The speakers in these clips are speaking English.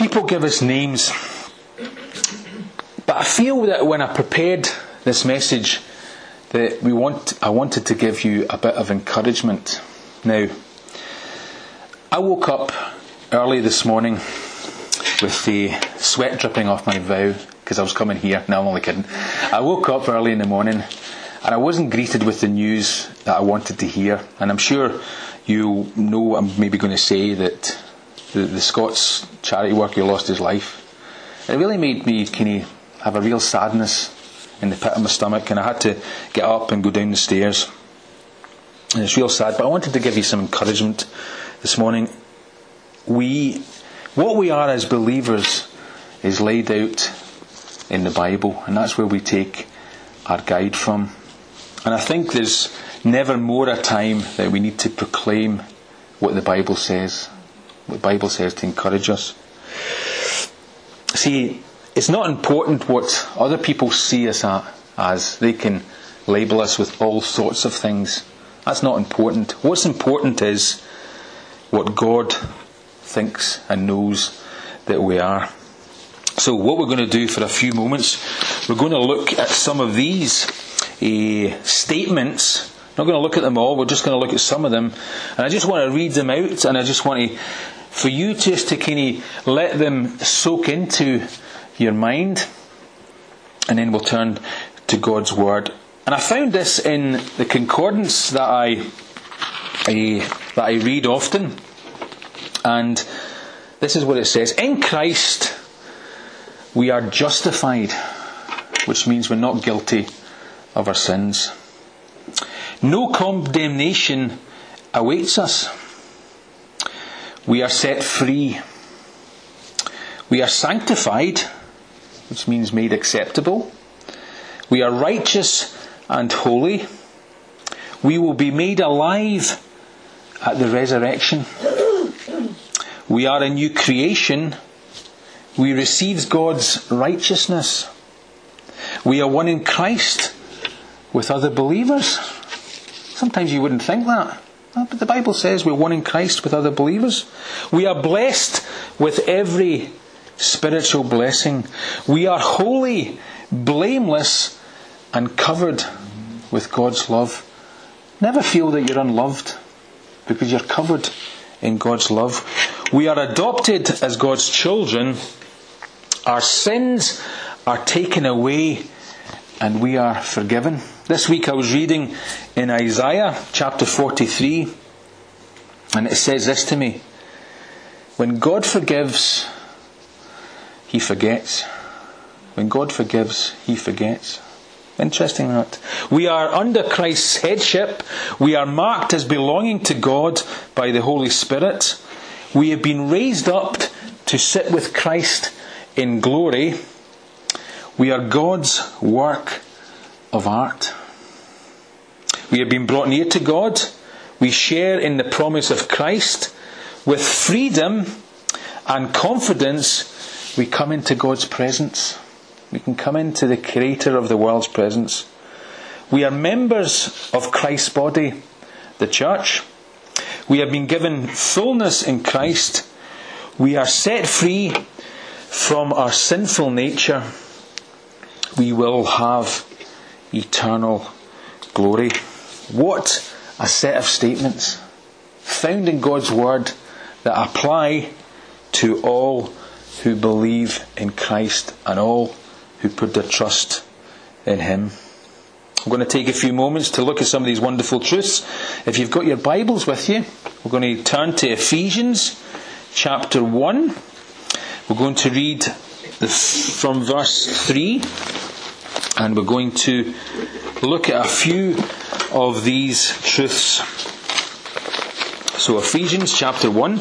People give us names, but I feel that when I prepared this message, that we want, I wanted to give you a bit of encouragement. Now, I woke up early this morning with the sweat dripping off my brow because I was coming here. No, I'm only kidding. I woke up early in the morning and I wasn't greeted with the news that I wanted to hear. And I'm sure you know I'm maybe going to say that the, the Scots charity worker lost his life. It really made me kind of have a real sadness in the pit of my stomach, and I had to get up and go down the stairs. And it's real sad, but I wanted to give you some encouragement this morning. We, what we are as believers, is laid out in the Bible, and that's where we take our guide from. And I think there's never more a time that we need to proclaim what the Bible says. The Bible says to encourage us. See, it's not important what other people see us as. They can label us with all sorts of things. That's not important. What's important is what God thinks and knows that we are. So, what we're going to do for a few moments, we're going to look at some of these uh, statements. Not going to look at them all, we're just going to look at some of them. And I just want to read them out, and I just want to, for you just to kind of let them soak into your mind, and then we'll turn to God's Word. And I found this in the concordance that I, I that I read often, and this is what it says: In Christ we are justified, which means we're not guilty of our sins. No condemnation awaits us. We are set free. We are sanctified, which means made acceptable. We are righteous and holy. We will be made alive at the resurrection. We are a new creation. We receive God's righteousness. We are one in Christ with other believers. Sometimes you wouldn't think that. But the Bible says we're one in Christ with other believers. We are blessed with every spiritual blessing. We are holy, blameless, and covered with God's love. Never feel that you're unloved because you're covered in God's love. We are adopted as God's children. Our sins are taken away and we are forgiven. This week I was reading in Isaiah chapter 43, and it says this to me When God forgives, He forgets. When God forgives, He forgets. Interesting that. We are under Christ's headship. We are marked as belonging to God by the Holy Spirit. We have been raised up to sit with Christ in glory. We are God's work of art. We have been brought near to God. We share in the promise of Christ. With freedom and confidence, we come into God's presence. We can come into the Creator of the world's presence. We are members of Christ's body, the church. We have been given fullness in Christ. We are set free from our sinful nature we will have eternal glory. What a set of statements found in God's Word that apply to all who believe in Christ and all who put their trust in Him. I'm going to take a few moments to look at some of these wonderful truths. If you've got your Bibles with you, we're going to turn to Ephesians chapter 1. We're going to read from verse 3 and we're going to look at a few of these truths. So, Ephesians chapter 1.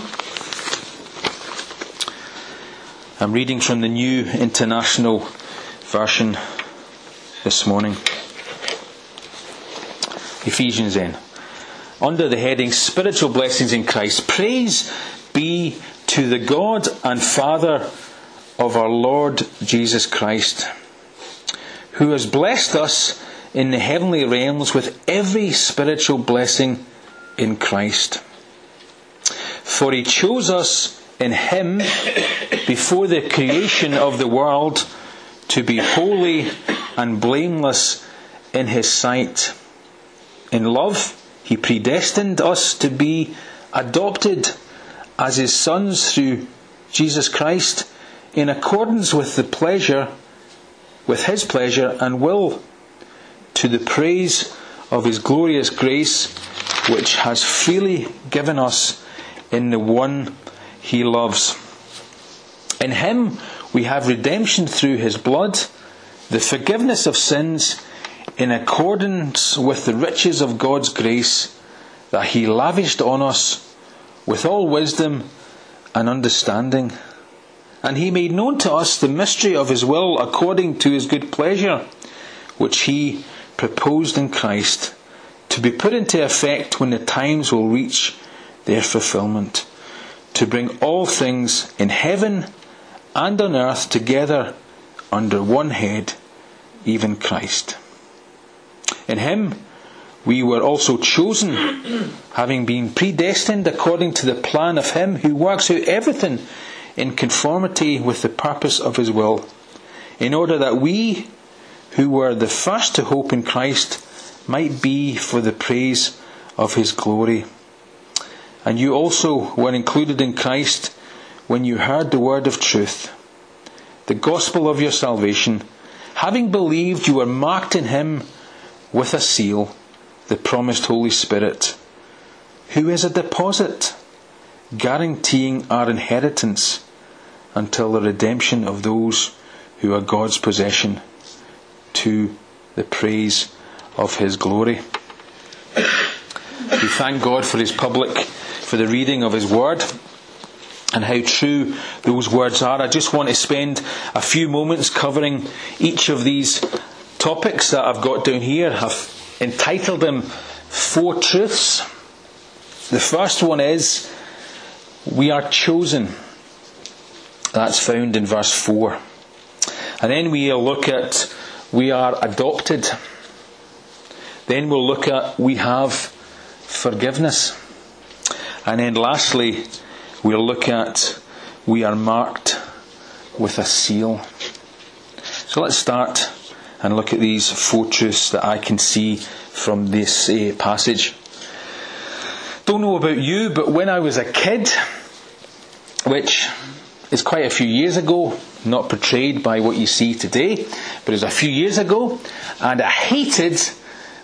I'm reading from the New International Version this morning. Ephesians then. Under the heading Spiritual Blessings in Christ, praise be to the God and Father of our Lord Jesus Christ who has blessed us in the heavenly realms with every spiritual blessing in Christ. For he chose us in Him before the creation of the world to be holy and blameless in His sight. In love, He predestined us to be adopted as His sons through Jesus Christ in accordance with the pleasure, with His pleasure and will, to the praise of His glorious grace, which has freely given us in the one He loves. In Him we have redemption through His blood, the forgiveness of sins in accordance with the riches of God's grace that He lavished on us with all wisdom and understanding. And He made known to us the mystery of His will according to His good pleasure, which He proposed in Christ to be put into effect when the times will reach their fulfillment, to bring all things in heaven and on earth together under one head, even Christ. In Him we were also chosen, having been predestined according to the plan of Him who works out everything in conformity with the purpose of His will, in order that we, who were the first to hope in Christ, might be for the praise of His glory. And you also were included in Christ when you heard the word of truth, the gospel of your salvation. Having believed, you were marked in Him with a seal, the promised Holy Spirit, who is a deposit guaranteeing our inheritance until the redemption of those who are God's possession to the praise of His glory. We thank God for His public, for the reading of His Word and how true those words are. I just want to spend a few moments covering each of these topics that I've got down here. I've entitled them Four Truths. The first one is We are chosen. That's found in verse 4. And then we'll look at We are adopted. Then we'll look at We have forgiveness. And then lastly, we'll look at We are marked with a seal. So let's start and look at these four truths that I can see from this uh, passage. Don't know about you, but when I was a kid, which is quite a few years ago, not portrayed by what you see today, but it was a few years ago, and I hated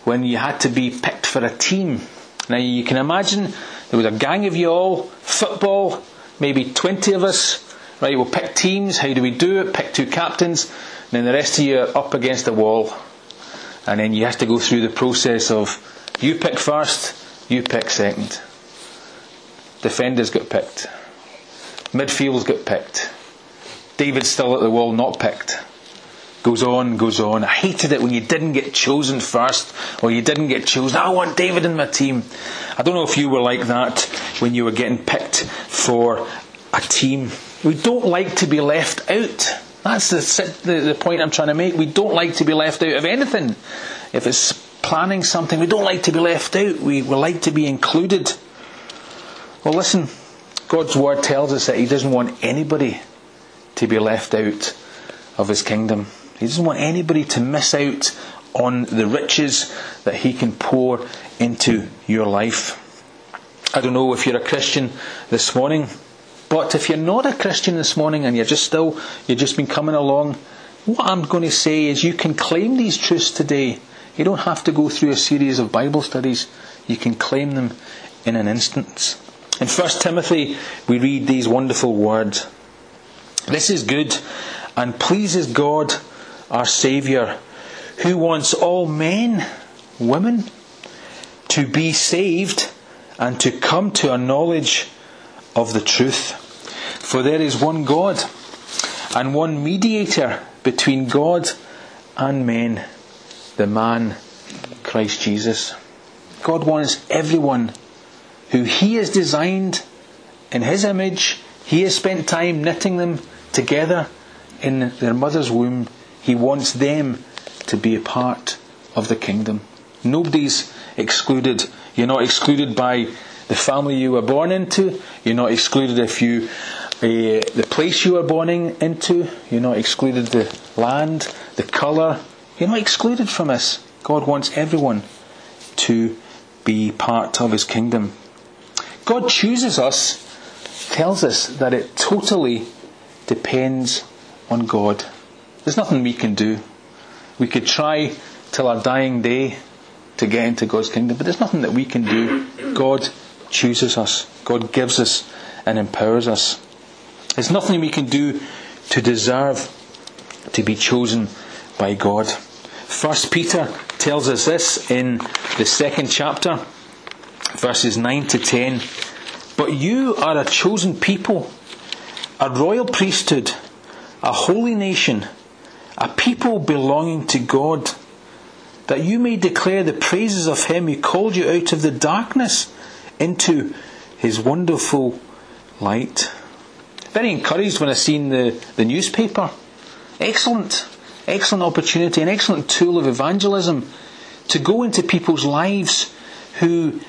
when you had to be picked for a team. Now you can imagine there was a gang of you all, football, maybe 20 of us, right, we'll pick teams, how do we do it, pick two captains, and then the rest of you are up against the wall. And then you have to go through the process of you pick first, you pick second. Defenders get picked. Midfielders get picked. David's still at the wall, not picked. Goes on, goes on. I hated it when you didn't get chosen first, or you didn't get chosen. I want David in my team. I don't know if you were like that when you were getting picked for a team. We don't like to be left out. That's the, the, the point I'm trying to make. We don't like to be left out of anything. If it's planning something, we don't like to be left out. We, we like to be included. Well, listen, God's Word tells us that He doesn't want anybody to be left out of His kingdom. He doesn't want anybody to miss out on the riches that He can pour into your life. I don't know if you're a Christian this morning. But if you're not a Christian this morning and you're just still, you've just been coming along, what I'm going to say is you can claim these truths today. You don't have to go through a series of Bible studies. You can claim them in an instant. In 1 Timothy, we read these wonderful words. This is good and pleases God, our Saviour, who wants all men, women, to be saved and to come to a knowledge of the truth. For there is one God and one mediator between God and men, the man Christ Jesus. God wants everyone who He has designed in His image, He has spent time knitting them together in their mother's womb. He wants them to be a part of the kingdom. Nobody's excluded. You're not excluded by the family you were born into. You're not excluded if you uh, the place you were born into. You're not excluded the land, the colour. You're not excluded from this. God wants everyone to be part of His kingdom. God chooses us, tells us that it totally depends on God. There's nothing we can do. We could try till our dying day to get into God's kingdom, but there's nothing that we can do. God chooses us, God gives us and empowers us. There's nothing we can do to deserve to be chosen by God. First Peter tells us this in the second chapter, verses 9 to 10. But you are a chosen people, a royal priesthood, a holy nation, a people belonging to God, that you may declare the praises of him who called you out of the darkness into his wonderful light. Very encouraged when I seen the, the newspaper. Excellent, excellent opportunity, an excellent tool of evangelism to go into people's lives who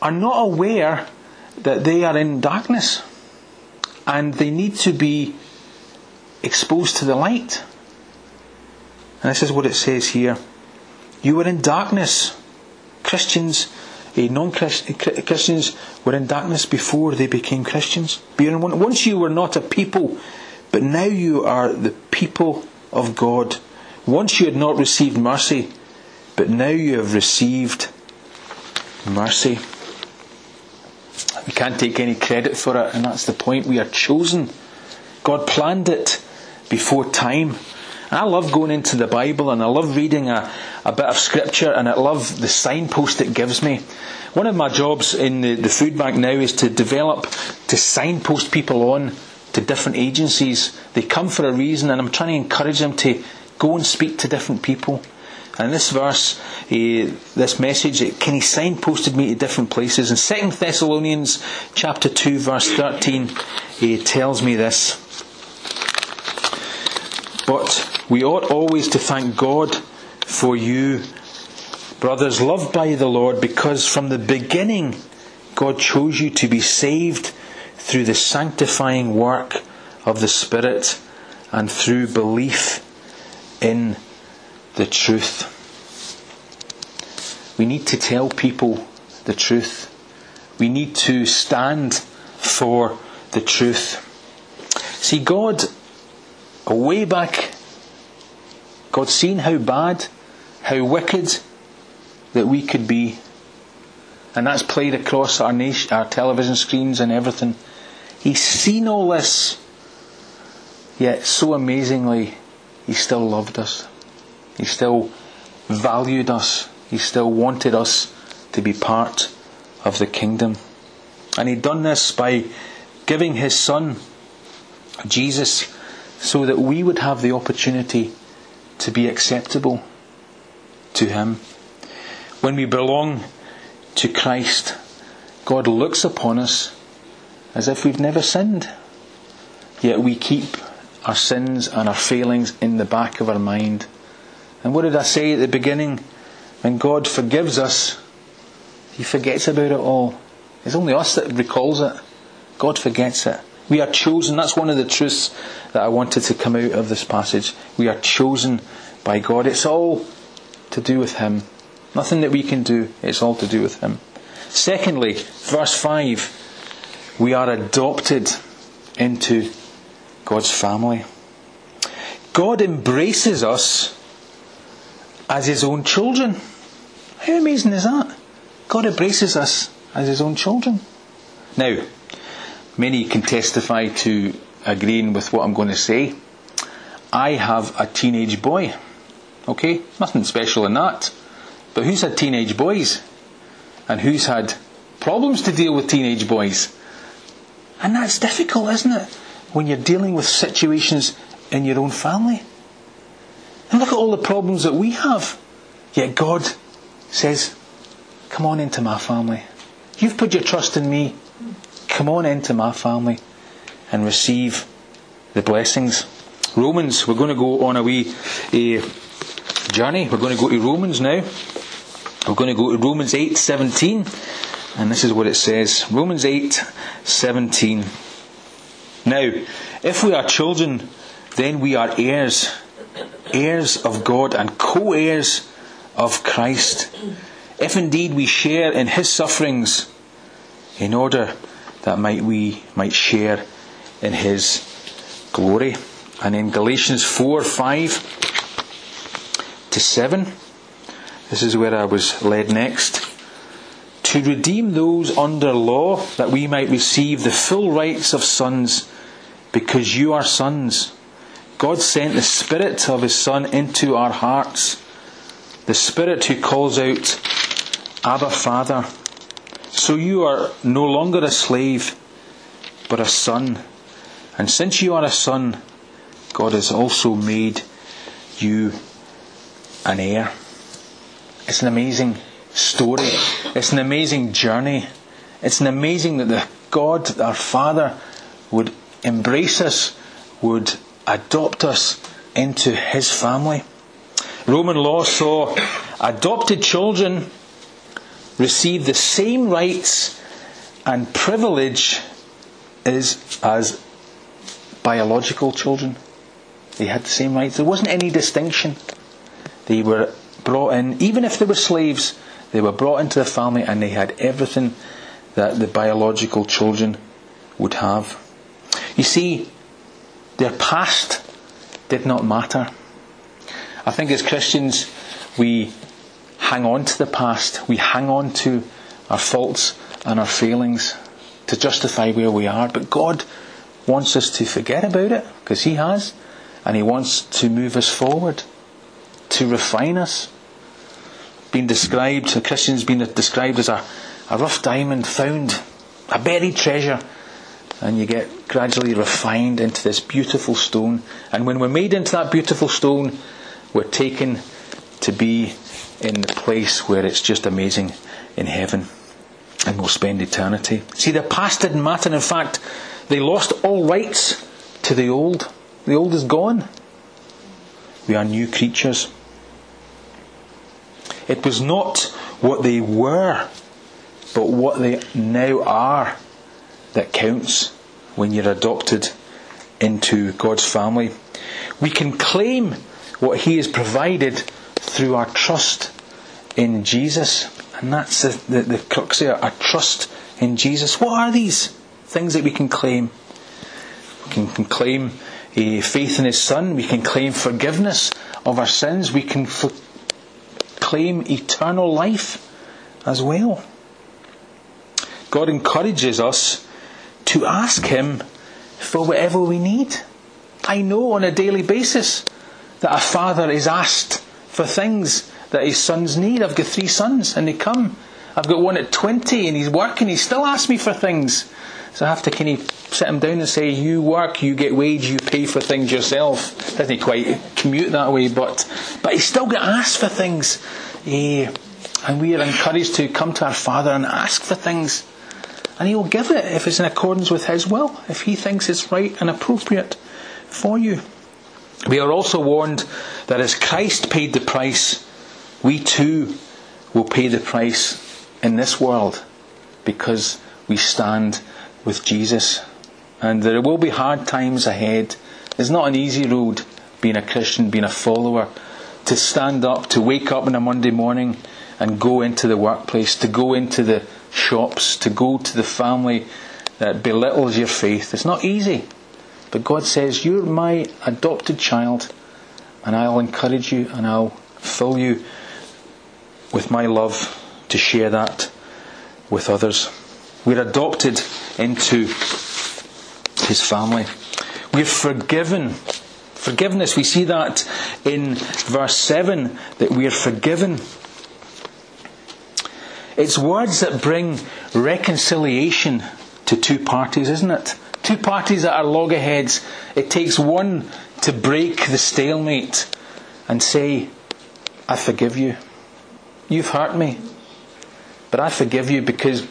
are not aware that they are in darkness and they need to be exposed to the light. And this is what it says here. You were in darkness. Christians, eh, non-Christians were in darkness before they became Christians. Once you were not a people, but now you are the people of God. Once you had not received mercy, but now you have received mercy. We can't take any credit for it, and that's the point. We are chosen. God planned it before time. I love going into the Bible and I love reading a, a bit of scripture and I love the signpost it gives me. One of my jobs in the, the food bank now is to develop, to signpost people on to different agencies. They come for a reason and I'm trying to encourage them to go and speak to different people. And this verse, this message, it kind of signposted me to different places. In 2 Thessalonians chapter 2 verse 13, it tells me this. But we ought always to thank God for you, brothers, loved by the Lord, because from the beginning God chose you to be saved through the sanctifying work of the Spirit and through belief in the truth. We need to tell people the truth. We need to stand for the truth. See, God, way back, God seen how bad, how wicked that we could be. And that's played across our nation, our television screens and everything. He's seen all this, yet so amazingly, He still loved us. He still valued us. He still wanted us to be part of the kingdom. And He'd done this by giving His Son, Jesus, so that we would have the opportunity to be acceptable to Him. When we belong to Christ, God looks upon us as if we've never sinned. Yet we keep our sins and our failings in the back of our mind. And what did I say at the beginning? When God forgives us, He forgets about it all. It's only us that recalls it. God forgets it. We are chosen. That's one of the truths that I wanted to come out of this passage. We are chosen by God. It's all to do with Him. Nothing that we can do. It's all to do with Him. Secondly, verse 5 we are adopted into God's family. God embraces us as His own children. How amazing is that? God embraces us as His own children. Now, many can testify to agreeing with what I'm going to say. I have a teenage boy. Okay? Nothing special in that. But who's had teenage boys? And who's had problems to deal with teenage boys? And that's difficult, isn't it? When you're dealing with situations in your own family. And look at all the problems that we have. Yet God says, Come on into my family. You've put your trust in me. Come on into my family and receive the blessings. Romans, we're going to go on a wee uh, journey. We're going to go to Romans now. We're going to go to Romans 8 17. And this is what it says Romans 8 17. Now, if we are children, then we are heirs, heirs of God and co heirs of Christ. If indeed we share in his sufferings, in order that might we might share in his glory. And in Galatians 4 5 to 7, this is where I was led next. To redeem those under law, that we might receive the full rights of sons, because you are sons. God sent the Spirit of His Son into our hearts, the Spirit who calls out, Abba, Father. So you are no longer a slave, but a son. And since you are a son, God has also made you an heir. It's an amazing story. It's an amazing journey. It's an amazing that the God, our Father, would embrace us, would adopt us into His family. Roman law saw adopted children receive the same rights and privilege as, as biological children. They had the same rights. There wasn't any distinction. They were brought in, even if they were slaves, they were brought into the family and they had everything that the biological children would have. You see, their past did not matter. I think as Christians, we hang on to the past, we hang on to our faults and our failings to justify where we are, but God wants us to forget about it, because He has, and He wants to move us forward, to refine us. Being described, a Christian's been described as a, a rough diamond found, a buried treasure, and you get gradually refined into this beautiful stone. And when we're made into that beautiful stone, we're taken to be in the place where it's just amazing in heaven and we'll spend eternity. See, the past didn't matter. In fact, they lost all rights to the old. The old is gone. We are new creatures. It was not what they were, but what they now are that counts when you're adopted into God's family. We can claim what He has provided through our trust in Jesus. And that's the, the, the crux here, our trust in Jesus. What are these? things that we can claim. We can, can claim a faith in His Son. We can claim forgiveness of our sins. We can for, claim eternal life as well. God encourages us to ask Him for whatever we need. I know on a daily basis that a father is asked for things that his sons need. I've got three sons and they come. I've got one at 20 and he's working. He still asks me for things. So I have to kind of sit him down and say, you work, you get wage, you pay for things yourself. Doesn't quite commute that way, but, but he's still got asked for things. Eh, and we are encouraged to come to our Father and ask for things. And he will give it if it's in accordance with his will, if he thinks it's right and appropriate for you. We are also warned that as Christ paid the price, we too will pay the price in this world because we stand with Jesus. And there will be hard times ahead. It's not an easy road being a Christian, being a follower, to stand up, to wake up on a Monday morning and go into the workplace, to go into the shops, to go to the family that belittles your faith. It's not easy. But God says, You're my adopted child, and I'll encourage you and I'll fill you with my love to share that with others. We're adopted into his family. We're forgiven. Forgiveness, we see that in verse 7 that we are forgiven. It's words that bring reconciliation to two parties, isn't it? Two parties that are loggerheads. It takes one to break the stalemate and say, I forgive you. You've hurt me. But I forgive you because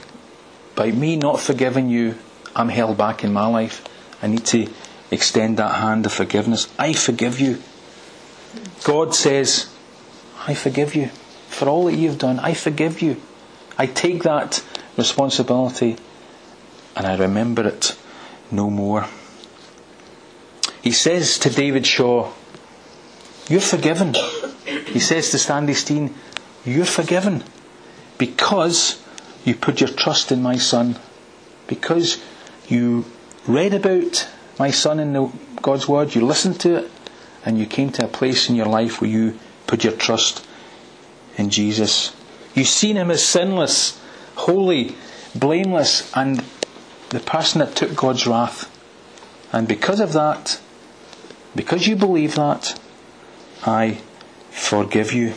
by me not forgiving you, I'm held back in my life. I need to extend that hand of forgiveness. I forgive you. God says, I forgive you for all that you've done. I forgive you. I take that responsibility and I remember it no more. He says to David Shaw, You're forgiven. He says to Stanley Steen, You're forgiven because you put your trust in my son, because you read about my son in the, God's word, you listened to it, and you came to a place in your life where you put your trust in Jesus. You've seen him as sinless, holy, blameless, and the person that took God's wrath. And because of that, because you believe that, I forgive you.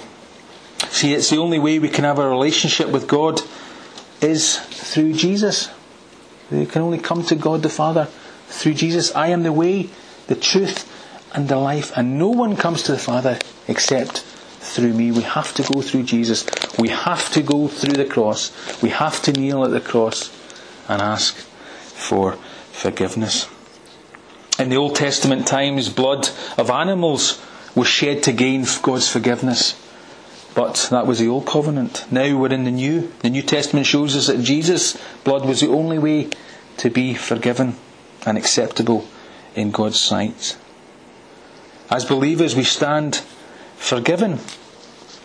See, it's the only way we can have a relationship with God is through Jesus. We can only come to God the Father through Jesus. I am the way, the truth, and the life, and no one comes to the Father except through me. We have to go through Jesus. We have to go through the cross. We have to kneel at the cross and ask for forgiveness. In the Old Testament times, blood of animals was shed to gain God's forgiveness. But that was the old covenant. Now we're in the new. The New Testament shows us that Jesus' blood was the only way to be forgiven and acceptable in God's sight. As believers, we stand forgiven.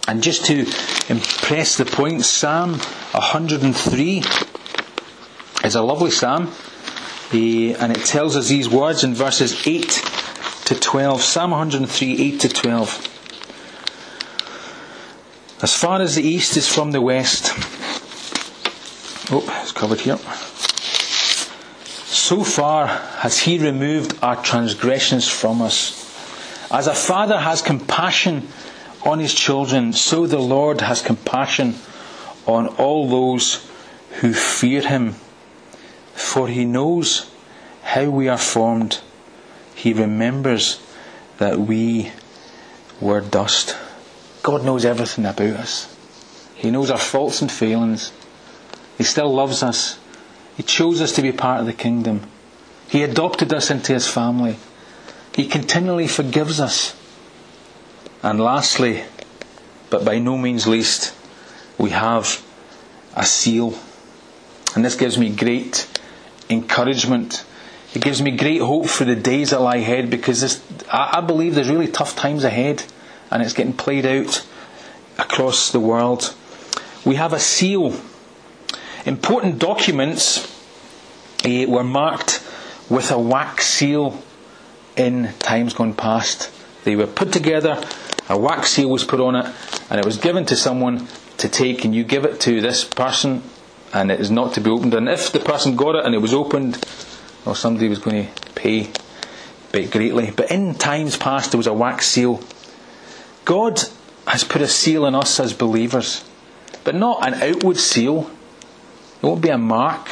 And just to impress the point, Psalm 103 is a lovely psalm. Eh, and it tells us these words in verses 8 to 12. Psalm 103, 8 to 12. As far as the east is from the west. Oh, it's covered here. So far has He removed our transgressions from us. As a father has compassion on his children, so the Lord has compassion on all those who fear Him. For He knows how we are formed. He remembers that we were dust. God knows everything about us. He knows our faults and failings. He still loves us. He chose us to be part of the kingdom. He adopted us into His family. He continually forgives us. And lastly, but by no means least, we have a seal. And this gives me great encouragement. It gives me great hope for the days that lie ahead because this, I, I believe there's really tough times ahead and it's getting played out across the world. We have a seal. Important documents uh, were marked with a wax seal in times gone past. They were put together, a wax seal was put on it, and it was given to someone to take, and you give it to this person, and it is not to be opened. And if the person got it and it was opened, well, somebody was going to pay greatly. But in times past, there was a wax seal God has put a seal on us as believers, but not an outward seal. It won't be a mark.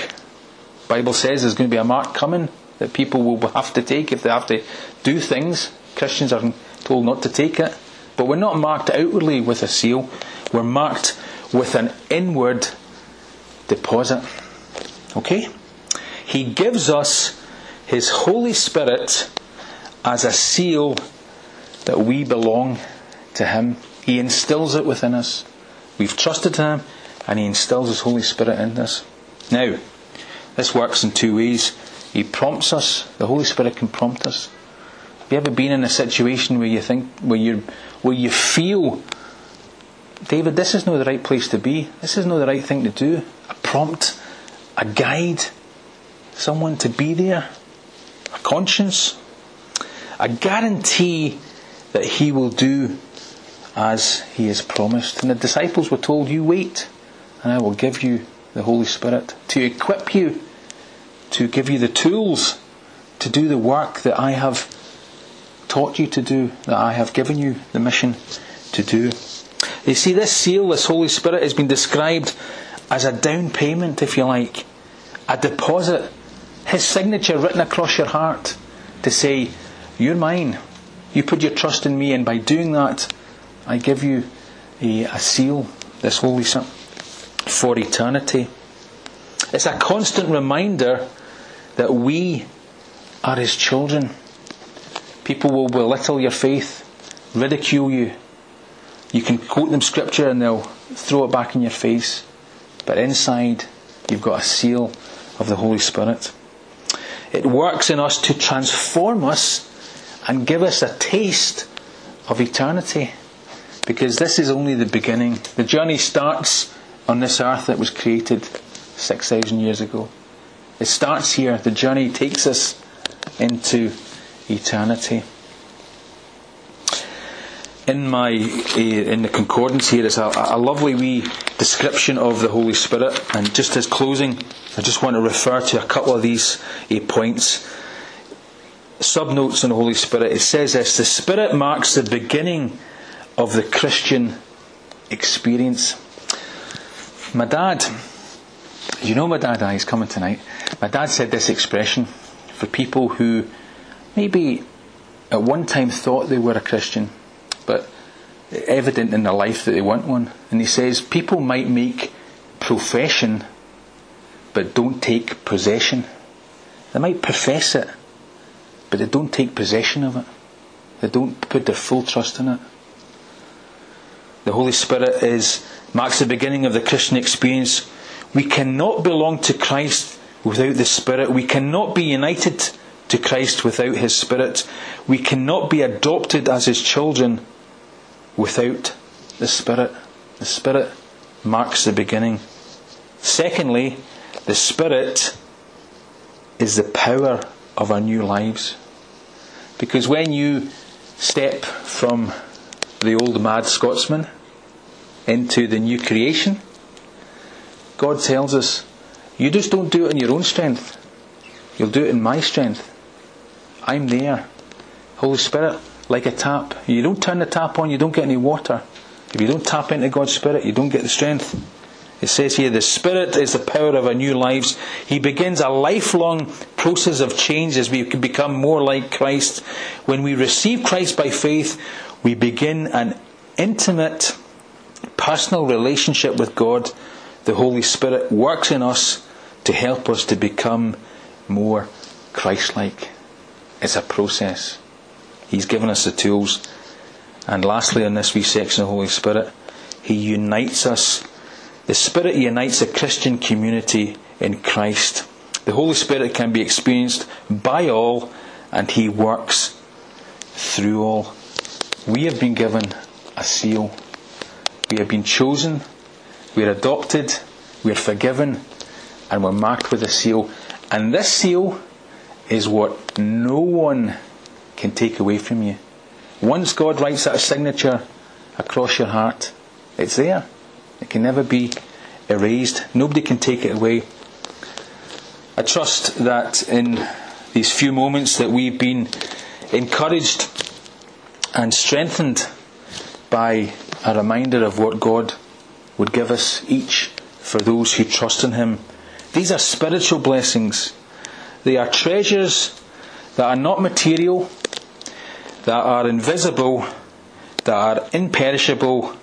The Bible says there's going to be a mark coming that people will have to take if they have to do things. Christians are told not to take it. But we're not marked outwardly with a seal. We're marked with an inward deposit. Okay? He gives us His Holy Spirit as a seal that we belong to Him. He instills it within us. We've trusted Him, and He instills His Holy Spirit in us. Now, this works in two ways. He prompts us. The Holy Spirit can prompt us. Have you ever been in a situation where you think, where you, where you feel, David, this is not the right place to be. This is not the right thing to do. A prompt, a guide, someone to be there, a conscience, a guarantee that He will do as he has promised. And the disciples were told, You wait, and I will give you the Holy Spirit to equip you, to give you the tools to do the work that I have taught you to do, that I have given you the mission to do. You see, this seal, this Holy Spirit, has been described as a down payment, if you like, a deposit, His signature written across your heart to say, You're mine. You put your trust in me, and by doing that, I give you a, a seal, this holy son, for eternity. It's a constant reminder that we are his children. People will belittle your faith, ridicule you. You can quote them scripture and they'll throw it back in your face. But inside, you've got a seal of the Holy Spirit. It works in us to transform us and give us a taste of eternity. Because this is only the beginning. The journey starts on this earth that was created 6,000 years ago. It starts here. The journey takes us into eternity. In my eh, in the concordance here is a, a lovely wee description of the Holy Spirit, and just as closing, I just want to refer to a couple of these uh, points. Subnotes on the Holy Spirit. It says this: the Spirit marks the beginning of the Christian experience. My dad, you know my dad, he's coming tonight. My dad said this expression for people who maybe at one time thought they were a Christian, but evident in their life that they weren't one. And he says people might make profession, but don't take possession. They might profess it, but they don't take possession of it. They don't put their full trust in it. The Holy Spirit is marks the beginning of the Christian experience. We cannot belong to Christ without the Spirit. We cannot be united to Christ without His Spirit. We cannot be adopted as His children without the Spirit. The Spirit marks the beginning. Secondly, the Spirit is the power of our new lives. Because when you step from the old mad Scotsman into the new creation, God tells us, you just don't do it in your own strength. You'll do it in my strength. I'm there. Holy Spirit, like a tap. You don't turn the tap on, you don't get any water. If you don't tap into God's Spirit, you don't get the strength. It says here, the Spirit is the power of our new lives. He begins a lifelong process of change as we become more like Christ. When we receive Christ by faith, we begin an intimate, personal relationship with God. The Holy Spirit works in us to help us to become more Christ like. It's a process. He's given us the tools. And lastly, in this wee section of the Holy Spirit, He unites us. The Spirit unites a Christian community in Christ. The Holy Spirit can be experienced by all, and He works through all. We have been given a seal. We have been chosen. We are adopted. We are forgiven. And we're marked with a seal. And this seal is what no one can take away from you. Once God writes that signature across your heart, it's there. It can never be erased. Nobody can take it away. I trust that in these few moments that we've been encouraged and strengthened by a reminder of what God would give us each for those who trust in Him. These are spiritual blessings. They are treasures that are not material, that are invisible, that are imperishable,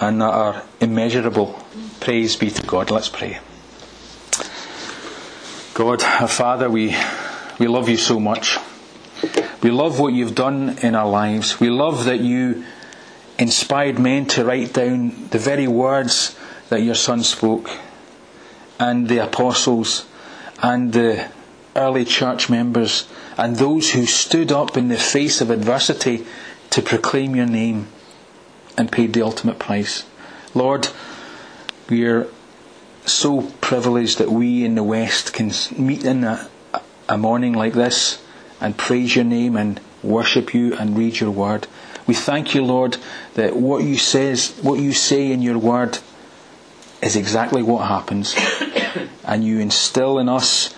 and that are immeasurable. Praise be to God. Let's pray. God, our Father, we, we love you so much. We love what you've done in our lives. We love that you inspired men to write down the very words that your Son spoke, and the apostles, and the early church members and those who stood up in the face of adversity to proclaim your name and paid the ultimate price. Lord, we are so privileged that we in the West can meet in a, a morning like this and praise your name and worship you and read your word. We thank you, Lord, that what you says, what you say in your word is exactly what happens. and you instill in us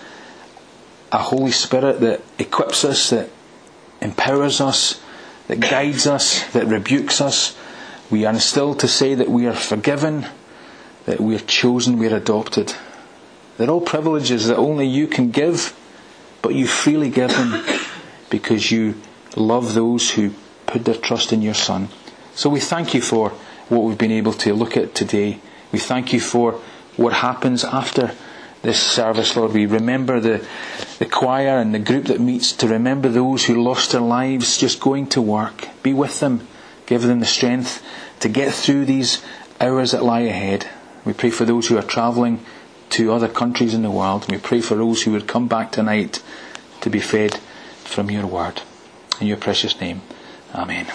a Holy Spirit that equips us, that empowers us, that guides us, that rebukes us. We are still to say that we are forgiven, that we are chosen, we are adopted. They're all privileges that only you can give, but you freely give them because you love those who put their trust in your Son. So we thank you for what we've been able to look at today. We thank you for what happens after this service, Lord. We remember the, the choir and the group that meets to remember those who lost their lives just going to work. Be with them. Give them the strength to get through these hours that lie ahead. We pray for those who are travelling to other countries in the world. We pray for those who would come back tonight to be fed from your word. In your precious name. Amen.